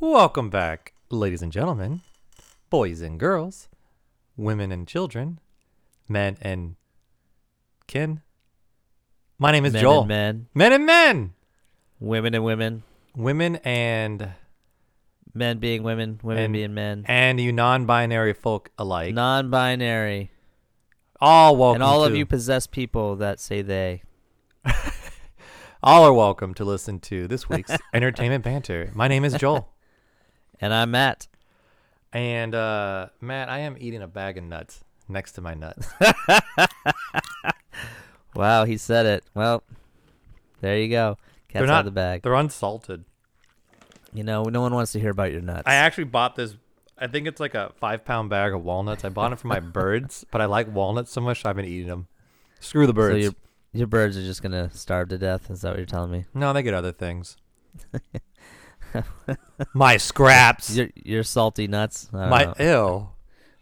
Welcome back, ladies and gentlemen, boys and girls, women and children, men and kin. My name is men Joel. and men, Men and men, women and women, women and men being women, women And- being men, and you non-binary folk alike. non-binary, all welcome. and all of you possess people that say they. all are welcome to listen to this week's entertainment banter. My name is Joel, And I'm Matt. and uh, Matt, I am eating a bag of nuts next to my nuts. Wow, he said it. Well, there you go. Cat's They're out of the bag. They're unsalted. You know, no one wants to hear about your nuts. I actually bought this. I think it's like a five pound bag of walnuts. I bought it for my birds, but I like walnuts so much I've been eating them. Screw the so birds. your your birds are just gonna starve to death. Is that what you're telling me? no, they get other things. my scraps. Your your salty nuts. My know. ill.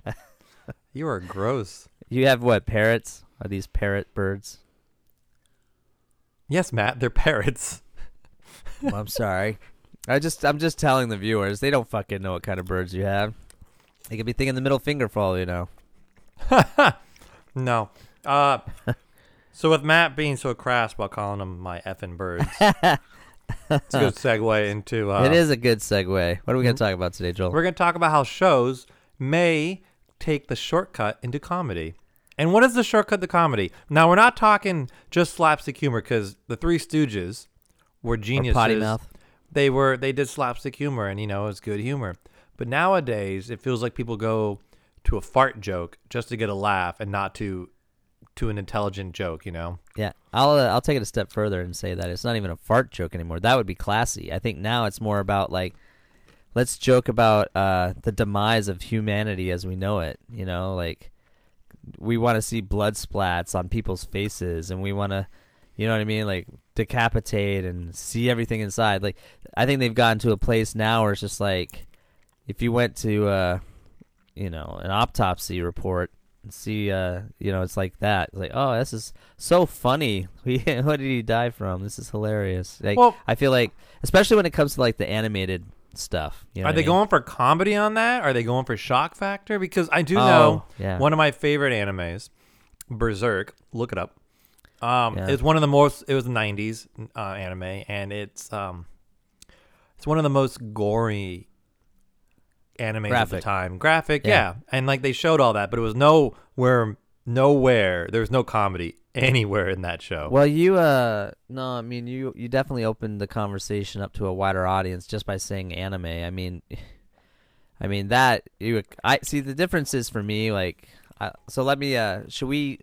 you are gross. You have what parrots? Are these parrot birds? Yes, Matt. They're parrots. Well, I'm sorry. I just I'm just telling the viewers they don't fucking know what kind of birds you have. They could be thinking the middle finger for all you know. No. Uh. so with Matt being so crass while calling them my effing birds, it's a good segue into. Uh, it is a good segue. What are we gonna talk about today, Joel? We're going to talk about how shows may take the shortcut into comedy. And what is the shortcut to comedy? Now, we're not talking just slapstick humor because the Three Stooges were Or geniuses. potty mouth. They were they did slapstick humor, and you know it was good humor. But nowadays, it feels like people go to a fart joke just to get a laugh, and not to to an intelligent joke. You know? Yeah, I'll uh, I'll take it a step further and say that it's not even a fart joke anymore. That would be classy. I think now it's more about like, let's joke about uh, the demise of humanity as we know it. You know, like we want to see blood splats on people's faces, and we want to, you know what I mean, like decapitate and see everything inside. Like I think they've gotten to a place now where it's just like, if you went to, uh, you know, an autopsy report and see uh you know it's like that It's like oh this is so funny what did he die from this is hilarious like Well- i feel like especially when it comes to like the animated stuff you know Are they I mean? going for comedy on that? Are they going for shock factor? Because I do Oh, know yeah. one of my favorite animes, Berserk. Look it up. Um, Yeah. it's one of the most. It was a '90s uh, anime, and it's um, it's one of the most gory animes of Graphic. the time. Graphic, Yeah. yeah. and like they showed all that, but it was nowhere, nowhere. There was no comedy anywhere in that show. well you uh no i mean you you definitely opened the conversation up to a wider audience just by saying anime i mean i mean that you i see the difference is for me like I, so let me uh should we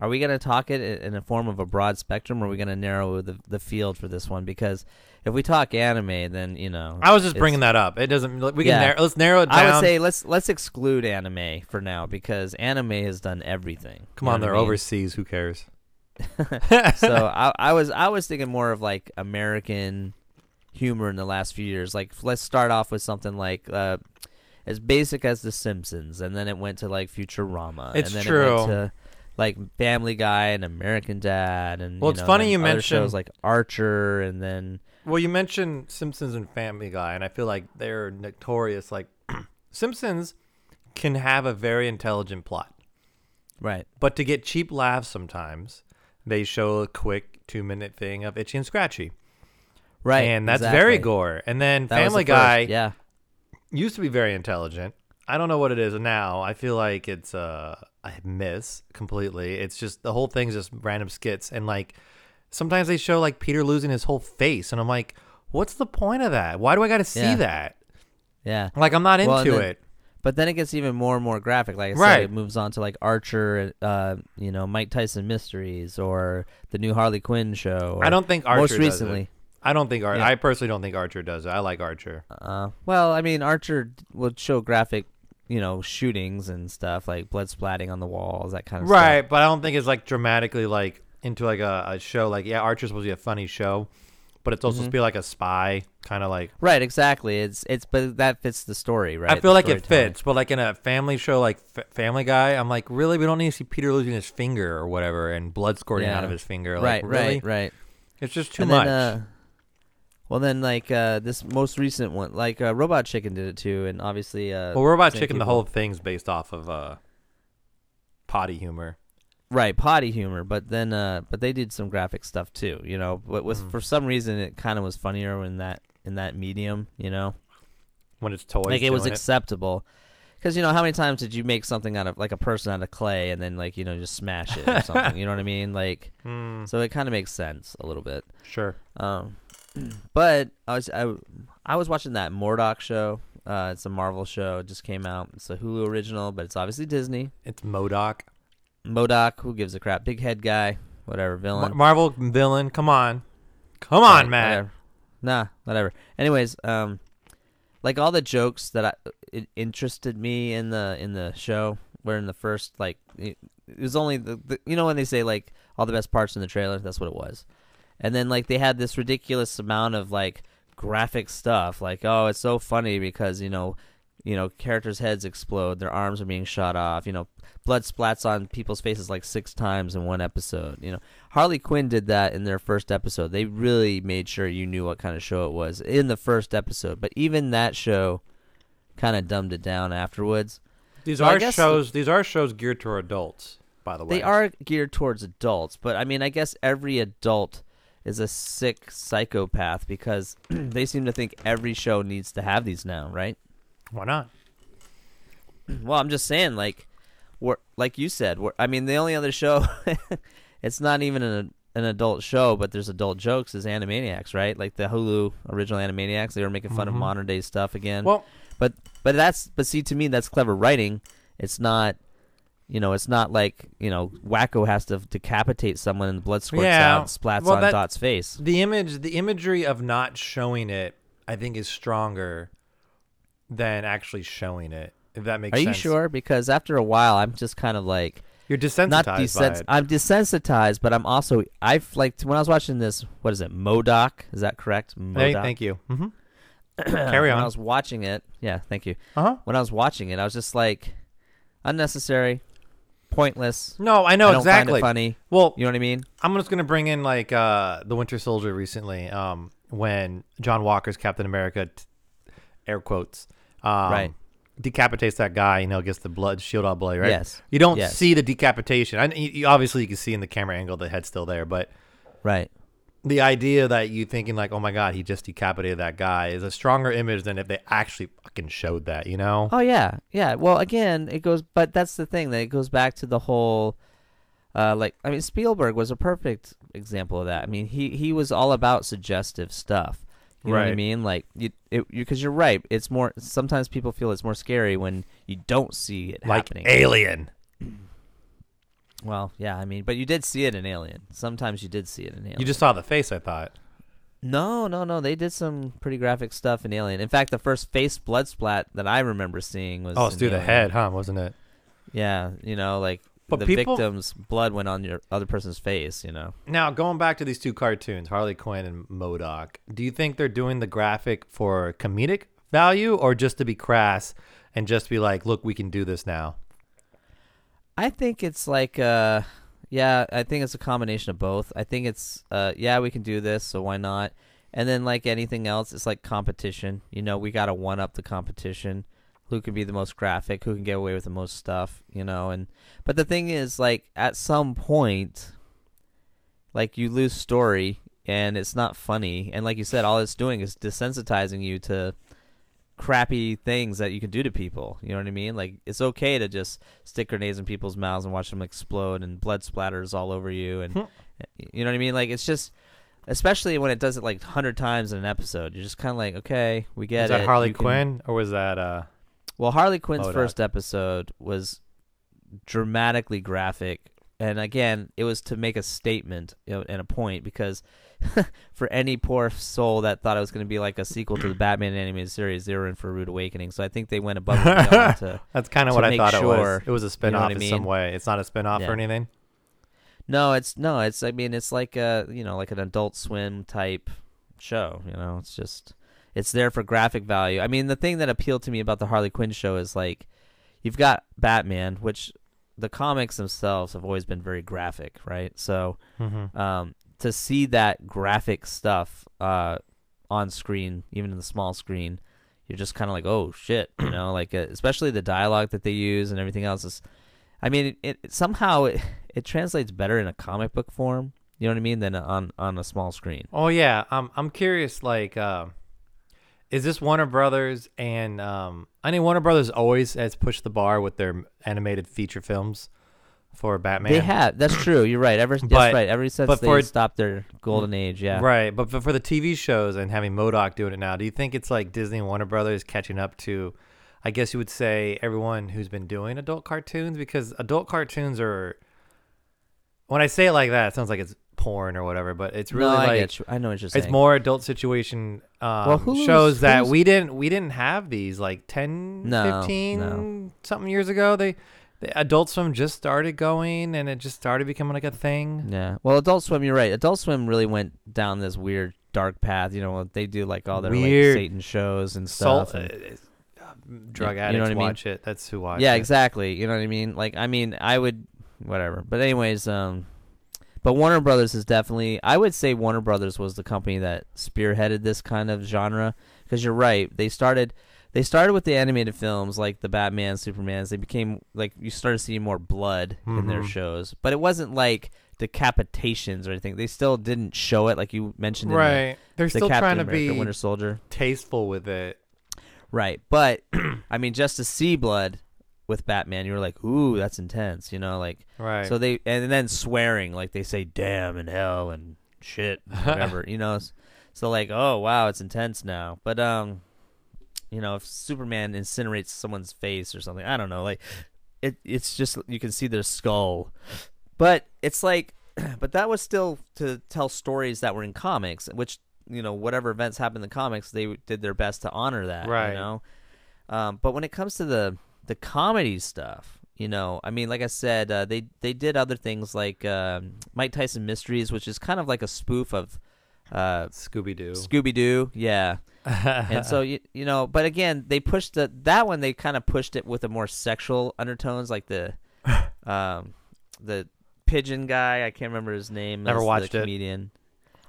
Are we gonna talk it in a form of a broad spectrum, or are we gonna narrow the the field for this one? Because if we talk anime, then you know. I was just bringing that up. It doesn't. We can Yeah. narrow, let's narrow it down. I would say let's let's exclude anime for now because anime has done everything. Come You on, they're I mean? overseas. Who cares? so I, I was I was thinking more of like American humor in the last few years. Like let's start off with something like uh, as basic as The Simpsons, and then it went to like Futurama, It's and then true. it went to like Family Guy and American Dad, and Well, you it's know, funny you mentioned shows like Archer, and then Well, you mentioned Simpsons and Family Guy, and I feel like they're notorious. Like Simpsons can have a very intelligent plot, right, but to get cheap laughs, sometimes they show a quick two-minute thing of Itchy and Scratchy, right, and that's very gore. And then That Family the Guy yeah, used to be very intelligent. I don't know what it is now. I feel like it's uh I miss completely. It's just the whole thing's just random skits and like sometimes they show like Peter losing his whole face and I'm like, what's the point of that? Why do I got to see Yeah. that? yeah. Like I'm not Well, into then- it. But then it gets even more and more graphic. Like I said, Right. it moves on to like Archer, uh, you know, Mike Tyson Mysteries, or the new Harley Quinn show. I don't think Archer most does it. recently. I don't think Archer. Yeah. I personally don't think Archer does it. I like Archer. Uh, well, I mean, Archer would show graphic, you know, shootings and stuff like blood splatting on the walls, that kind of stuff. Right, stuff. but I don't think it's like dramatically like into like a, a show like yeah, Archer's supposed to be a funny show, but it's also supposed to be like a spy kind of like Right, exactly. It's it's but that fits the story, right? I feel The like it fits, but like in a family show like F- Family Guy, I'm like, really, we don't need to see Peter losing his finger or whatever and blood squirting out of his finger. Like, Right, really? right, right. It's just too and much. Then, uh, Well, then like uh, this most recent one, like uh, Robot Chicken did it too, and obviously uh, Well, Robot Chicken, the whole thing's based off of uh, potty humor. right potty humor, but then uh, but they did some graphic stuff too, you know. But with Mm. for some reason it kind of was funnier in that in that medium, you know. When it's toys, like it was acceptable. Because you know how many times did you make something out of like a person out of clay and then like you know just smash it or something? you know what I mean? Like Mm, so it kind of makes sense a little bit. sure. Um, but I was I, I was watching that MODOK show. Uh, it's a Marvel show. It just came out. It's a Hulu original, but it's obviously Disney. It's MODOK. MODOK, who gives a crap? Big head guy, whatever villain. Mar- Marvel villain. Come on, come on, Right, man. whatever. Nah, whatever. Anyways, um, like all the jokes that I, it interested me in the in the show were in the first like it, it was only the, the you know when they say like all the best parts in the trailer that's what it was, and then like they had this ridiculous amount of like graphic stuff like oh it's so funny because you know you know characters' heads explode, their arms are being shot off, you know blood splats on people's faces like six times in one episode, you know Harley Quinn did that in their first episode. They really made sure you knew what kind of show it was in the first episode. But even that show kind of dumbed it down afterwards. These So are shows. These are shows geared toward adults. By the way, They are geared towards adults, but I mean, I guess every adult is a sick psychopath because they seem to think every show needs to have these now, right? Why not? Well, I'm just saying, like, we're, like you said, we're, I mean, the only other show, it's not even an an adult show, but there's adult jokes is Animaniacs, right? Like the Hulu original Animaniacs, they were making fun Mhm. of modern day stuff again. Well, but but that's but see to me that's clever writing. It's not, you know, it's not like you know Wakko has to decapitate someone and the blood squirts Yeah, out and splats well, on that- Dot's face. the image, the imagery of not showing it, I think, is stronger than actually showing it. If that makes Are sense. you sure? Because after a while, I'm just kind of like You're desensitized not desens-. I'm desensitized, but I'm also I've like when I was watching this. What is it? MODOK? Is that correct? Hey, MODOK. thank you. Mm-hmm. Carry when. I was watching it, yeah, thank you. Uh huh. When I was watching it, I was just like, unnecessary, pointless. No, I know I exactly. funny. Well, You know what I mean? I'm just gonna bring in like uh the Winter Soldier recently, um, when John Walker's Captain America, t- air quotes, um, Right. decapitates that guy, you know, gets the blood shield all bloody, right? Yes. You don't Yes. see the decapitation. I, you- obviously you can see in the camera angle the head's still there, but Right. The idea that you thinking like, oh my god, he just decapitated that guy is a stronger image than if they actually fucking showed that, you know? Oh yeah, yeah. Well, again, it goes, but that's the thing that it goes back to the whole, uh, like I mean, Spielberg was a perfect example of that. I mean, he he was all about suggestive stuff. You know what I mean? Like you, because you're right. It's more. Sometimes people feel it's more scary when you don't see it like happening. Alien. Well, yeah. I mean, but you did see it in Alien. Sometimes you did see it in Alien. You just saw the face, I thought. no, no, no. They did some pretty graphic stuff in Alien. In fact, the first face blood splat that I remember seeing was Oh, it's through the head, huh? Wasn't it? Yeah, you know, like But the people- victim's blood went on your other person's face. You know, Now, going back to these two cartoons, Harley Quinn and MODOK, do you think they're doing the graphic for comedic value or just to be crass and just be like, look, we can do this now? I think it's like, uh, yeah, I think it's a combination of both. I think it's, uh, yeah, we can do this, so why not? And then like anything else, it's like competition. You know, we gotta one up the competition. Who can be the most graphic? Who can get away with the most stuff? You know, and but the thing is, like, at some point, like you lose story and it's not funny. And like you said, all it's doing is desensitizing you to crappy things that you can do to people. You know what I mean? Like it's okay to just stick grenades in people's mouths and watch them explode and blood splatters all over you and Hmm. you know what I mean? Like it's just especially when it does it like 100 times in an episode. You're just kind of like, "Okay, we get was it." that Harley You can- Quinn or was that uh well, Harley Quinn's MODOK. first episode was dramatically graphic, and again, it was to make a statement you know, and a point because for any poor soul that thought it was going to be like a sequel to the Batman animated series, they were in for a rude awakening. So I think they went above and beyond to. That's kind of what I thought it was. sure- It was a you spin know I in some way. It's not a spin off Yeah. or anything. No, it's no, it's I mean, it's like a you know like an Adult Swim type show. You know, it's just it's there for graphic value. I mean, the thing that appealed to me about the Harley Quinn show is like you've got Batman, which the comics themselves have always been very graphic, right? So Mm-hmm. um, to see that graphic stuff uh, on screen, even in the small screen, you're just kind of like, oh shit, you know, like uh, especially the dialogue that they use and everything else is. I mean, it, it somehow it, it translates better in a comic book form. You know what I mean? Than on on a small screen. Oh yeah, I'm I'm curious. Like, uh, is this Warner Brothers? And um, I know Warner Brothers always has pushed the bar with their animated feature films for Batman. They have. That's true. You're right. Ever But- that's right. Ever since but they for- stopped their golden age, yeah. Right, but for, for the TV shows and having MODOK doing it now, do you think it's like Disney and Warner Brothers catching up to, I guess you would say, everyone who's been doing adult cartoons? Because adult cartoons are, when I say it like that, it sounds like it's porn or whatever, but it's really no, I like you. I know what you're saying. it's more adult situation um, Well, Hulu's- shows that we didn't we didn't have these like 10 No, 15 no. something years ago they the adult swim just started going and it just started becoming like a thing Yeah. Well, Adult Swim, you're right. Adult Swim really went down this weird dark path. You know, they do like all their Weird. like Satan shows and stuff. and- uh, drug You know addicts what I mean? watch it that's who watch yeah, it exactly. You know what I mean? Like, I mean, I would, whatever. But anyways, um, but Warner Brothers is definitely. I would say Warner Brothers was the company that spearheaded this kind of genre. Because you're right, they started. They started with the animated films like the Batman, Supermans. They became like you started seeing more blood in their Mhm. shows, but it wasn't like decapitations or anything. They still didn't show it, like you mentioned. in the- right they're the still Captain trying to America be Winter Soldier. tasteful with it Right. But I mean just to see blood with Batman, you were like, "Ooh, that's intense," you know, like right so they and then swearing like they say damn and hell and shit, and whatever, you know. So like, "Oh, wow, it's intense now." But um you know, if Superman incinerates someone's face or something, I don't know, like it it's just you can see their skull. But it's like but that was still to tell stories that were in comics, which you know whatever events happened in the comics, they did their best to honor that. Right. You know, um, but when it comes to the the comedy stuff, you know, I mean, like I said, uh, they they did other things like um Mike Tyson Mysteries, which is kind of like a spoof of uh, scooby-doo Scooby Doo. Yeah, and so you you know, but again, they pushed the that one. They kind of pushed it with a more sexual undertones, like the um the pigeon guy. I can't remember his name. Never is the watched it. Comedian.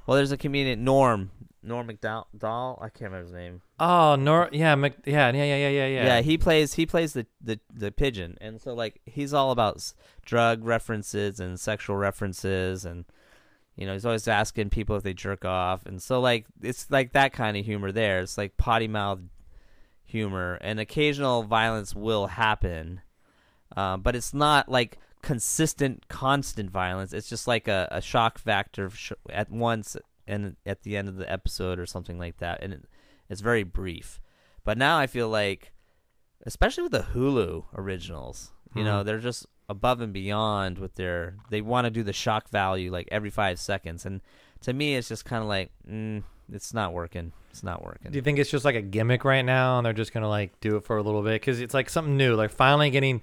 Well, there's a comedian Norm Norm McDowell. I can't remember his name. oh nor yeah Mc, yeah yeah yeah yeah yeah Yeah. he plays he plays the, the the pigeon, and so like he's all about s- drug references and sexual references, and you know he's always asking people if they jerk off, and so like it's like that kind of humor there. It's like potty mouth humor, and occasional violence will happen, um, but it's not like consistent, constant violence. It's just like a, a shock factor sh- at once and at the end of the episode or something like that, and it, it's very brief. But now I feel like, especially with the Hulu originals, you know, Mhm. they're just above and beyond with their. They want to do the shock value like every five seconds, and to me, it's just kind of like, mm, it's not working. It's not working. Do you think it's just like a gimmick right now, and they're just gonna like do it for a little bit because it's like something new? Like finally getting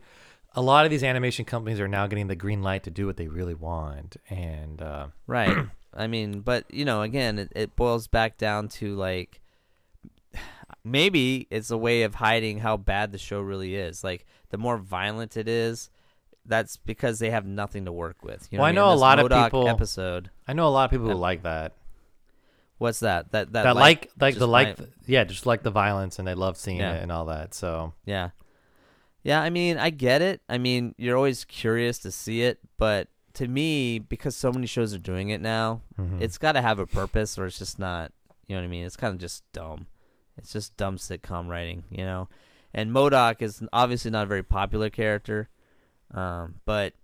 a lot of these animation companies are now getting the green light to do what they really want, and uh, Right. I mean, but you know, again, it, it boils back down to like maybe it's a way of hiding how bad the show really is. Like the more violent it is, that's because they have nothing to work with. You know Well, I know a This lot of people- episode. I know a lot of people who like that. What's that? That that, That, like like the like vi- yeah, just like the violence, and they love seeing Yeah. it and all that. So Yeah. Yeah, I mean, I get it. I mean, you're always curious to see it, but to me, because so many shows are doing it now, mhm. it's got to have a purpose or it's just not you know what i mean it's kind of just dumb it's just dumb sitcom writing you know and MODOK is obviously not a very popular character um, but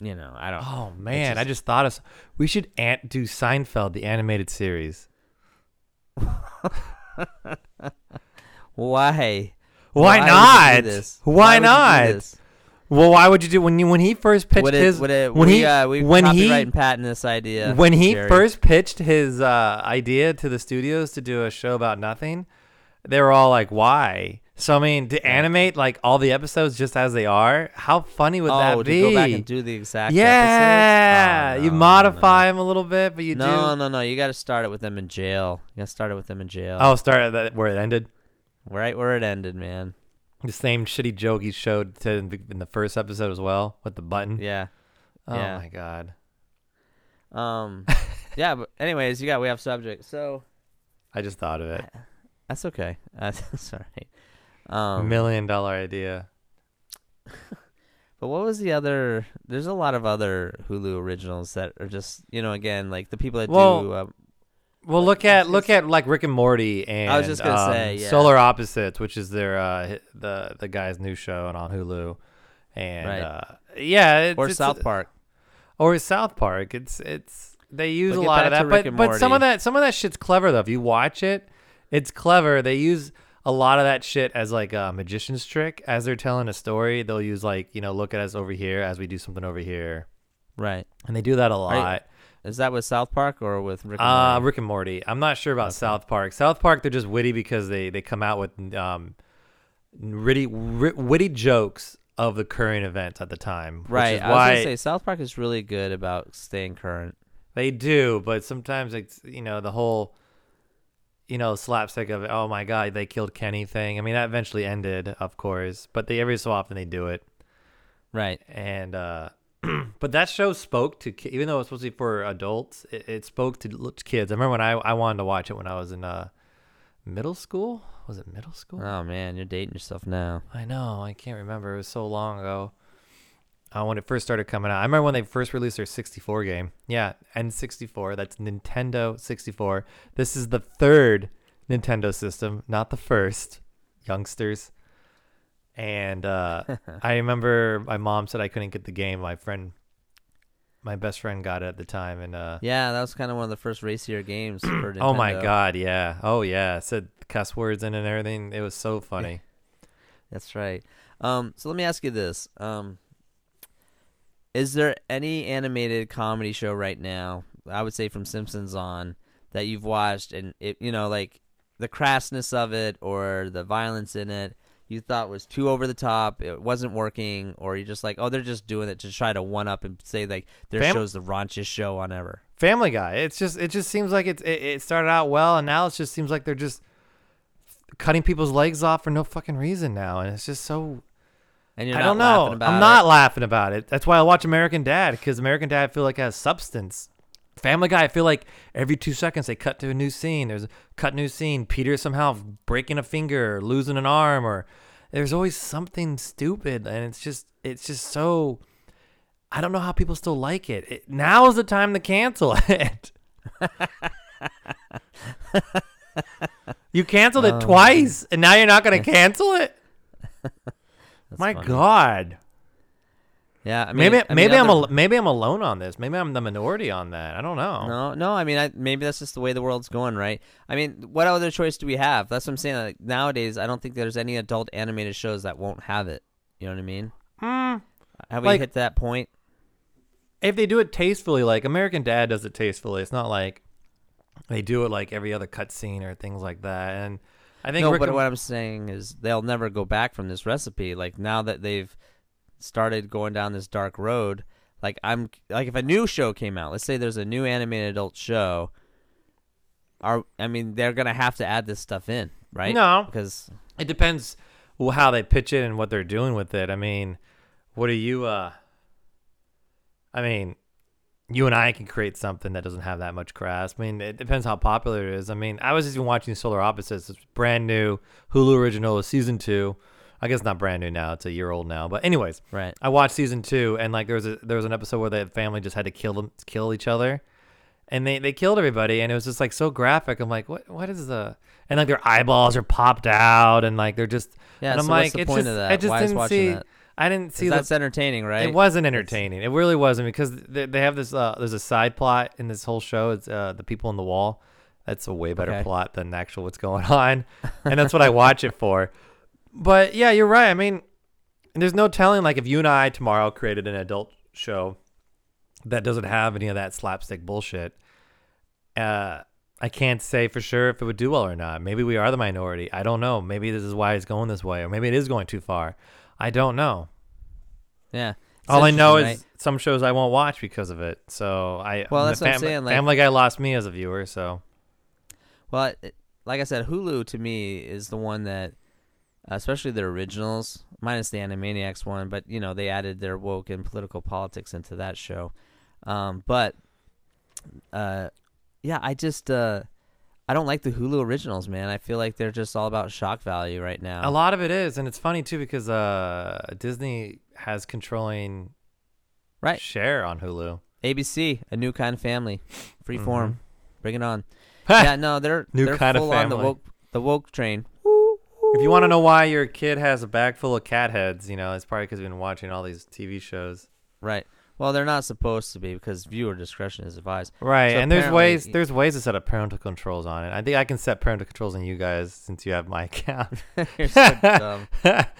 you know i don't oh man, I just- just thought of we should ant do Seinfeld the animated series. why Why, you not? Why, do not? Well, why would you do when you when he first pitched would it, his would it, when we, he uh, we when he and patent this idea when he Jerry. first pitched his uh, idea to the studios to do a show about nothing, they were all like, "Why?" So I mean, to animate like all the episodes just as they are, how funny would oh that to be? go back and do the exact yeah, episodes? Oh, you no, no, modify them a little bit, but you no. do. no no no you got to start it with them in jail you got to start it with them in jail Oh, start at that where it ended. right where it ended man The same shitty joke he showed to in the, in the first episode as well with the button. yeah Oh yeah. my god. Um, yeah, but anyways, you got we have subject. So I just thought of it. That's okay. That's all right. Um, Million dollar idea. But what was the other? There's a lot of other Hulu originals that are just you know again like the people that Well, do. Um, Well, look at look at like Rick and Morty and I was just gonna um, say, yeah. Solar Opposites, which is their uh, the the guy's new show and on Hulu, and Right. uh, yeah, it's, or it's- South Park. or South Park. It's it's they use But a lot of that, but but some of that some of that shit's clever though. If you watch it, it's clever. They use a lot of that shit as like a magician's trick as they're telling a story. They'll use like you know look at us over here as we do something over here, Right. and they do that a Right. Is that with South Park or with Rick? And Uh, Morty? Rick and Morty. I'm not sure about Okay. South Park. South Park, they're just witty because they they come out with um, witty witty jokes of the current events at the time. which right. is I was why gonna say South Park is really good about staying current. they do, but sometimes it's you know the whole you know slapstick of oh my god they killed Kenny thing. I mean that eventually ended, of course, but they every so often they do it. Right. and uh but that show spoke to even though it was supposed to be for adults it, it spoke to l- kids. I remember when I, I wanted to watch it when i was in uh middle school? Was it middle school? Oh man, you're dating yourself now. i know. I can't remember. It was so long ago. Uh, when it first started coming out. I remember when they first released their 64 game. Yeah n64 that's nintendo 64 this is the third nintendo system not the first. Youngsters and uh I remember my mom said I couldn't get the game. My friend, my best friend, got it at the time, and uh, Yeah, that was kind of one of the first racier games oh my god, yeah, oh yeah, it said cuss words in and everything. It was so funny. That's right. Um, so let me ask you this: um, Is there any animated comedy show right now? I would say from Simpsons on that you've watched, and it, you know, like the crassness of it or the violence in it, you thought was too over the top, it wasn't working, or you're just like, oh, they're just doing it to try to one up and say like their Fam- show's the raunchiest show on ever. Family Guy. It's just it just seems like it's it, it started out well, and now it just seems like they're just cutting people's legs off for no fucking reason now, and it's just so. And you're I don't know. I'm it. not laughing about it. That's why I watch American Dad because American Dad I feel like has substance. Family Guy, I feel like every two seconds they cut to a new scene. There's a cut new scene. Peter somehow breaking a finger, or losing an arm, or there's always something stupid, and it's just it's just so. I don't know how people still like it. it now is the time to cancel it. you canceled it Oh, twice, and now you're not going to cancel it. My funny. God. Yeah, I mean, maybe I mean, maybe I'm other- al- maybe I'm alone on this. Maybe I'm the minority on that. I don't know. No, no. I mean, I, maybe that's just the way the world's going, right? I mean, what other choice do we have? That's what I'm saying. Like nowadays, I don't think there's any adult animated shows that won't have it. You know what I mean? Mm, Have we Like- hit that point? if they do it tastefully, like American Dad does it tastefully, it's not like they do it like every other cutscene or things like that. And I think No, but and- what I'm saying is they'll never go back from this recipe. Like now that they've started going down this dark road, like I'm like if a new show came out, let's say there's a new animated adult show, are I mean they're gonna have to add this stuff in, right? No. because it depends how they pitch it and what they're doing with it. I mean, what are you? uh I mean, you and I can create something that doesn't have that much crass. I mean, it depends how popular it is. I mean, I was even watching Solar Opposites. It's brand new Hulu original, season two. I guess not brand new now; it's a year old now. But anyways, right. I watched season two, and like there was a there was an episode where the family just had to kill them, kill each other, and they they killed everybody, and it was just like so graphic. I'm like, what what is the and like their eyeballs are popped out, and like they're just Yeah. and I'm so like, what's the point just, of that? I just Why didn't watching see. that? I didn't see 'Cause the that's entertaining, right? it wasn't entertaining. It really wasn't because they, they have this. Uh, there's a side plot in this whole show. It's uh, the people in the wall. That's a way better Okay. plot than actual what's going on, and that's what I watch it for. But yeah, you're right. I mean, there's no telling. Like if you and I tomorrow created an adult show that doesn't have any of that slapstick bullshit, uh, I can't say for sure if it would do well or not. Maybe we are the minority. I don't know. Maybe this is why it's going this way, or maybe it is going too far. I don't know. Yeah. All I know is interesting, some shows I won't watch because of it. So I Well, that's what I'm saying, like- Family Guy lost me as a viewer. So? Well, like I said, Hulu to me is the one that, especially their originals, minus the Animaniacs one, but you know they added their woke and political politics into that show. Um, but, uh, yeah, I just uh, I don't like the Hulu originals, man. I feel like they're just all about shock value right now. A lot of it is, and it's funny too because uh, Disney has controlling Right. share on Hulu. ABC, a new kind of family, free Mhm. form, bring it on. yeah, no, they're New they're kind of full on the woke the woke train. If you want to know why your kid has a bag full of cat heads, you know, it's probably because you've been watching all these TV shows. Right. Well, they're not supposed to be because viewer discretion is advised. Right, So and there's ways there's ways to set up parental controls on it. I think I can set parental controls on you guys since you have my account. You're so dumb.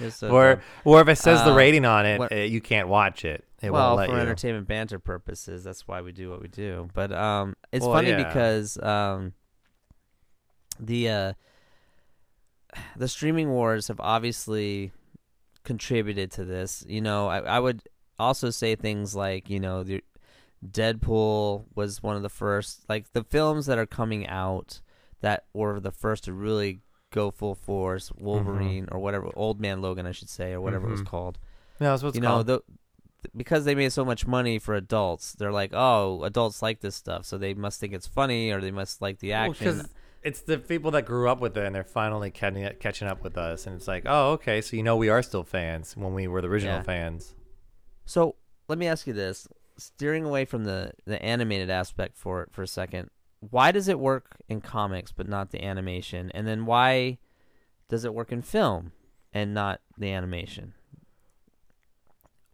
You're so or dumb. or if it says the Uh, rating on it, what- uh, you can't watch it. It well, won't let for you. entertainment banter purposes, that's why we do what we do. But um, it's Well, funny yeah. because um, the uh, the streaming wars have obviously contributed to this. You know, I, I would also say things like you know the Deadpool was one of the first, like the films that are coming out that were the first to really go full force. Wolverine or whatever, Old Man Logan, I should say, or whatever it was Mhm. called Yeah, that's what's you know, the, because they made so much money for adults, they're like, oh, adults like this stuff, so they must think it's funny or they must like the Well, action. 'cause it's the people that grew up with it and they're finally catching catching up with us, and it's like, oh, okay, so you know we are still fans when we were the original Yeah. fans. so let me ask you this: steering away from the the animated aspect for it for a second, why does it work in comics but not the animation? And then why does it work in film and not the animation?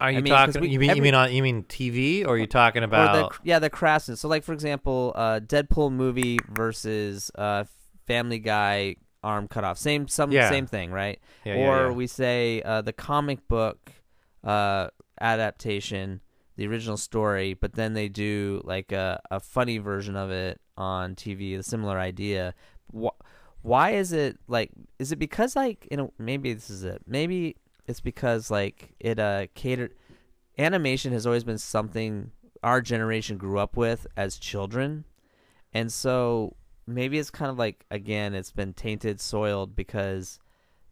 Are you mean, 'cause talking? we- you mean every- you mean on you mean TV, or are you talking about? the yeah the crassness. So like for example, uh, Deadpool movie versus uh, Family Guy arm cut off. Same some Yeah. same thing, right? Yeah, yeah, or yeah. we say uh, the comic book uh, adaptation, the original story, but then they do like a, a funny version of it on TV, a similar idea. Wh- why is it like? Is it because like you know maybe this is it? Maybe it's because like it uh catered. Animation has always been something our generation grew up with as children, and so maybe it's kind of like again it's been tainted, soiled because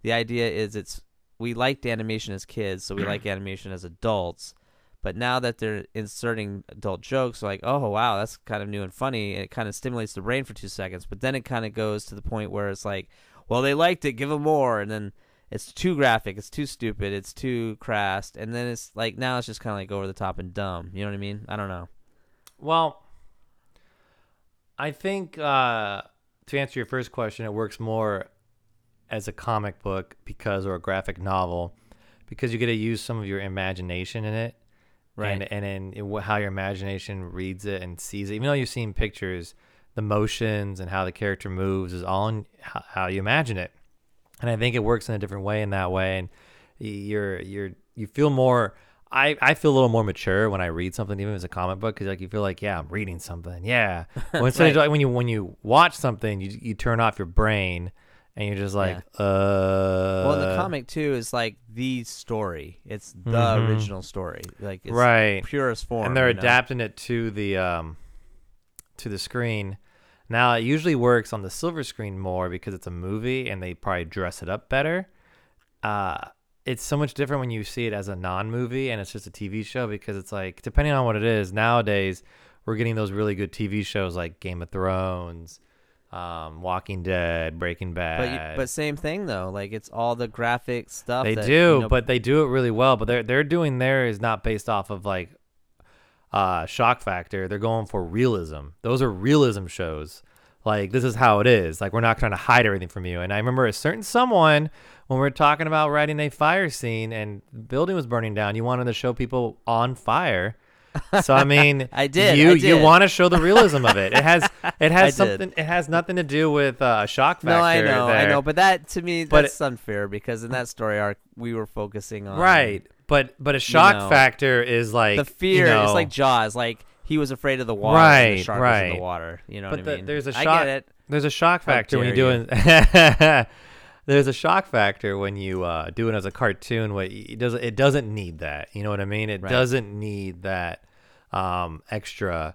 the idea is it's we liked animation as kids, so we like animation as adults. But now that they're inserting adult jokes, like, oh wow, that's kind of new and funny, and it kind of stimulates the brain for two seconds. But then it kind of goes to the point where it's like, well, they liked it, give them more, and then it's too graphic, it's too stupid, it's too crass, and then it's like now it's just kind of like over the top and dumb. You know what I mean? I don't know. Well, I think uh, to answer your first question, it works more as a comic book because or a graphic novel because you get to use some of your imagination in it, Right. And and wh- how your imagination reads it and sees it. Even though you've seen pictures, the motions and how the character moves is all in how you imagine it. And I think it works in a different way in that way. And you're you're you feel more. I, I feel a little more mature when I read something, even if it's a comic book, because like you feel like, yeah, I'm reading something, yeah. Of Right. like when you when you watch something, you you turn off your brain, and you're just like, uh. well, the comic too is like the story. It's the Mhm. original story, like it's right? purest form. and they're you know? adapting it to the um to the screen. Now it usually works on the silver screen more because it's a movie and they probably dress it up better. Uh it's so much different when you see it as a non-movie and it's just a TV show because it's like depending on what it is nowadays we're getting those really good TV shows like Game of Thrones, um, Walking Dead, Breaking But Bad. you, but same thing though. Like it's all the graphic stuff. They that, do, you know, but they do it really well. But they're they're doing there is not based off of like uh shock factor. They're going for realism. Those are realism shows. Like this is how it is. Like we're not trying to hide everything from you. And I remember a certain someone when we were talking about writing a fire scene and the building was burning down, you wanted to show people on fire. So I mean, I did, You I you want to show the realism of it. It has it has did. something. It has nothing to do with uh, shock factor. no, I know, I know. But that to me, But that's unfair because in that story arc, we were focusing on Right. But but a shock know, factor is like the fear. You know, It's like Jaws. Like he was afraid of the water. and Right, the shark was in right. the water. You know But what the- I mean? there's a shock- I get it. there's a shock factor when you're doing. there's a shock factor when you uh, do it as a cartoon. What it doesn't it doesn't need that. You know what I mean? It Right. doesn't need that um, extra.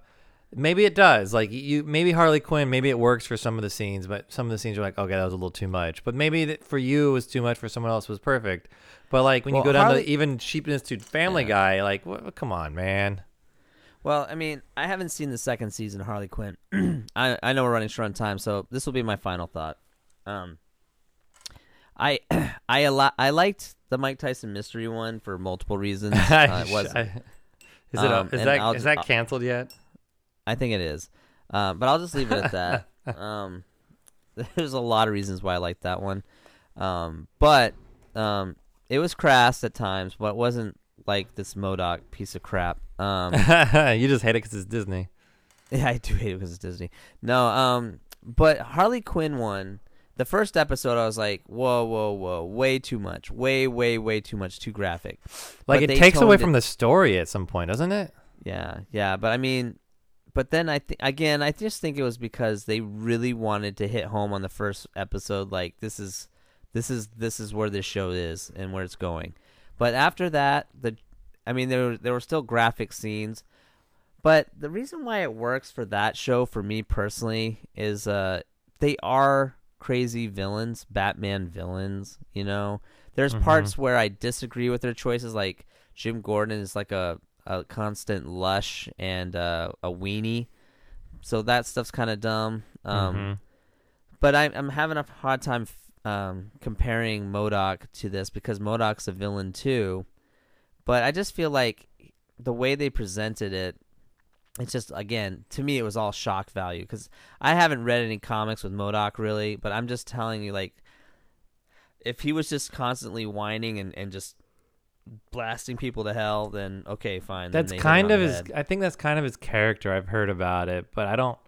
Maybe it does. Like you, maybe Harley Quinn. Maybe it works for some of the scenes, but some of the scenes are like, okay, that was a little too much. But maybe that for you it was too much. For someone else it was perfect. But like when Well, you go down Harley- to even cheapness to Family Yeah. Guy, like, come on, man. Well, I mean, I haven't seen the second season of Harley Quinn. I I know we're running short on time, so this will be my final thought. Um, I I a lot, I liked the Mike Tyson mystery one for multiple reasons. Uh, it was I- is it? Um, is that I'll is that canceled yet? I think it is, uh, but I'll just leave it at that. um, there's a lot of reasons why I like that one, um, but um, it was crass at times, but it wasn't like this MODOK piece of crap. Um, you just hate it because it's Disney. Yeah, I do hate it because it's Disney. No, um, but Harley Quinn one, the first episode, I was like, whoa, whoa, whoa, way too much, way, way, way too much, too graphic. Like But it takes away from it- the story at some point, doesn't it? Yeah, yeah, but I mean, but then I think again, I just think it was because they really wanted to hit home on the first episode. Like this is, this is, this is where this show is and where it's going. But after that, the, I mean, there were, there were still graphic scenes. But the reason why it works for that show, for me personally, is uh, they are crazy villains, Batman villains. You know, there's Mhm. parts where I disagree with their choices. Like Jim Gordon is like a a constant lush and uh, a weenie, so that stuff's kind of dumb. Um, Mhm. But I'm I'm having a hard time um, comparing MODOK to this because MODOK's a villain too. But I just feel like the way they presented it, it's just again to me it was all shock value because I haven't read any comics with MODOK really, but I'm just telling you like if he was just constantly whining and, and just blasting people to hell, then okay, fine. That's kind of his. head. I think that's kind of his character. I've heard about it, but I don't.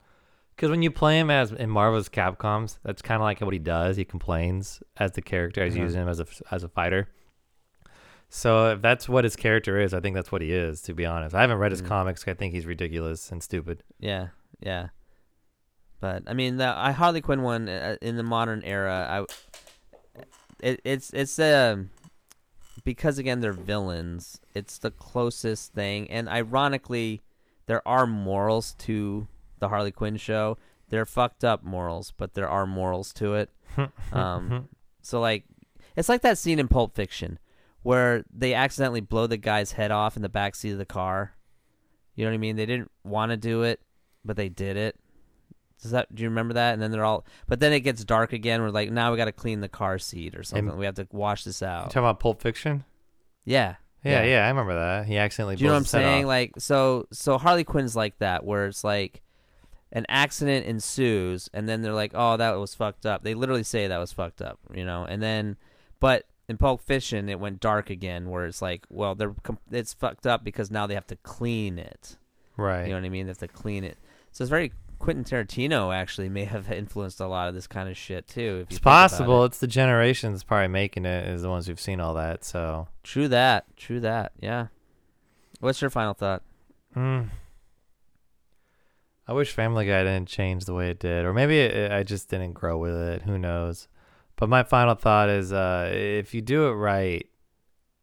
Because when you play him as in Marvel's Capcoms, that's kind of like what he does. He complains as the character, as Uh-huh. using him as a as a fighter. So if that's what his character is, I think that's what he is. To be honest, I haven't read his Mhm. comics. I think he's ridiculous and stupid. Yeah, yeah. But I mean, the I Harley Quinn one uh, in the modern era, I it, it's it's um because again they're villains. It's the closest thing, and ironically, there are morals to the Harley Quinn show. They're fucked up morals, but there are morals to it. Um, So like, it's like that scene in Pulp Fiction where they accidentally blow the guy's head off in the back seat of the car. You know what I mean? They didn't want to do it, but they did it. Does that? Do you remember that? And then they're all, but then it gets dark again. We're like, now we got to clean the car seat or something. we have to wash this You out. talking about Pulp Fiction? Yeah. Yeah, Yeah. yeah, I remember that. He accidentally. Do you know what I'm blows his head saying? off. Like, so, so Harley Quinn's like that, where it's like an accident ensues, and then they're like, "Oh, that was fucked up." They literally say that was fucked up, you know. And then, but in Pulp Fiction, it went dark again, where it's like, well, they're it's fucked up because now they have to clean it. right. You know what I mean? They have to clean it. So it's very Quentin Tarantino actually may have influenced a lot of this kind of shit too. If it's possible. it. It's the generations probably making it is the ones who've seen all that. So. True that. True that. Yeah. What's your final thought? Mm. I wish Family Guy didn't change the way it did, or maybe it, I just didn't grow with it. Who knows? But my final thought is, uh, if you do it right,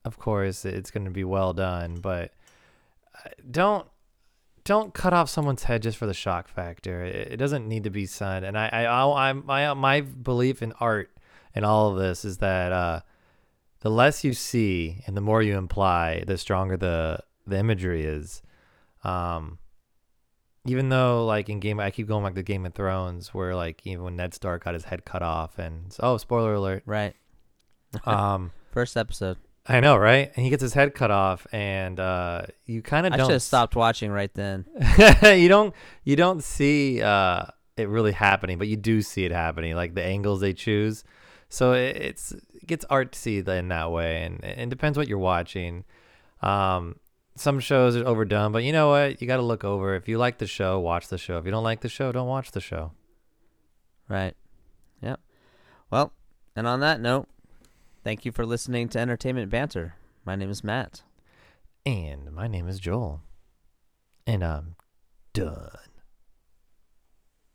of course it's going to be well done. But uh, don't don't cut off someone's head just for the shock factor. It, it doesn't need to be done. And I, I, I, I my my belief in art and all of this is that uh, the less you see and the more you imply, the stronger the the imagery is. Um, even though like in game, I keep going back to Game of Thrones, where like even when Ned Stark got his head cut off, and oh, spoiler alert. Right. Um, First episode. I know, right? And he gets his head cut off, and uh, you kind of I should have stopped watching right then. you don't you don't see uh it really happening, but you do see it happening, like the angles they choose. So it, it's it gets artsy in that way, and it depends what you're watching. Um, some shows are overdone, but you know what? You got to look over. If you like the show, watch the show. If you don't like the show, don't watch the show. Right. Yep. Well, and on that note, thank you for listening to Entertainment Banter. My name is Matt. And my name is Joel, and I'm done.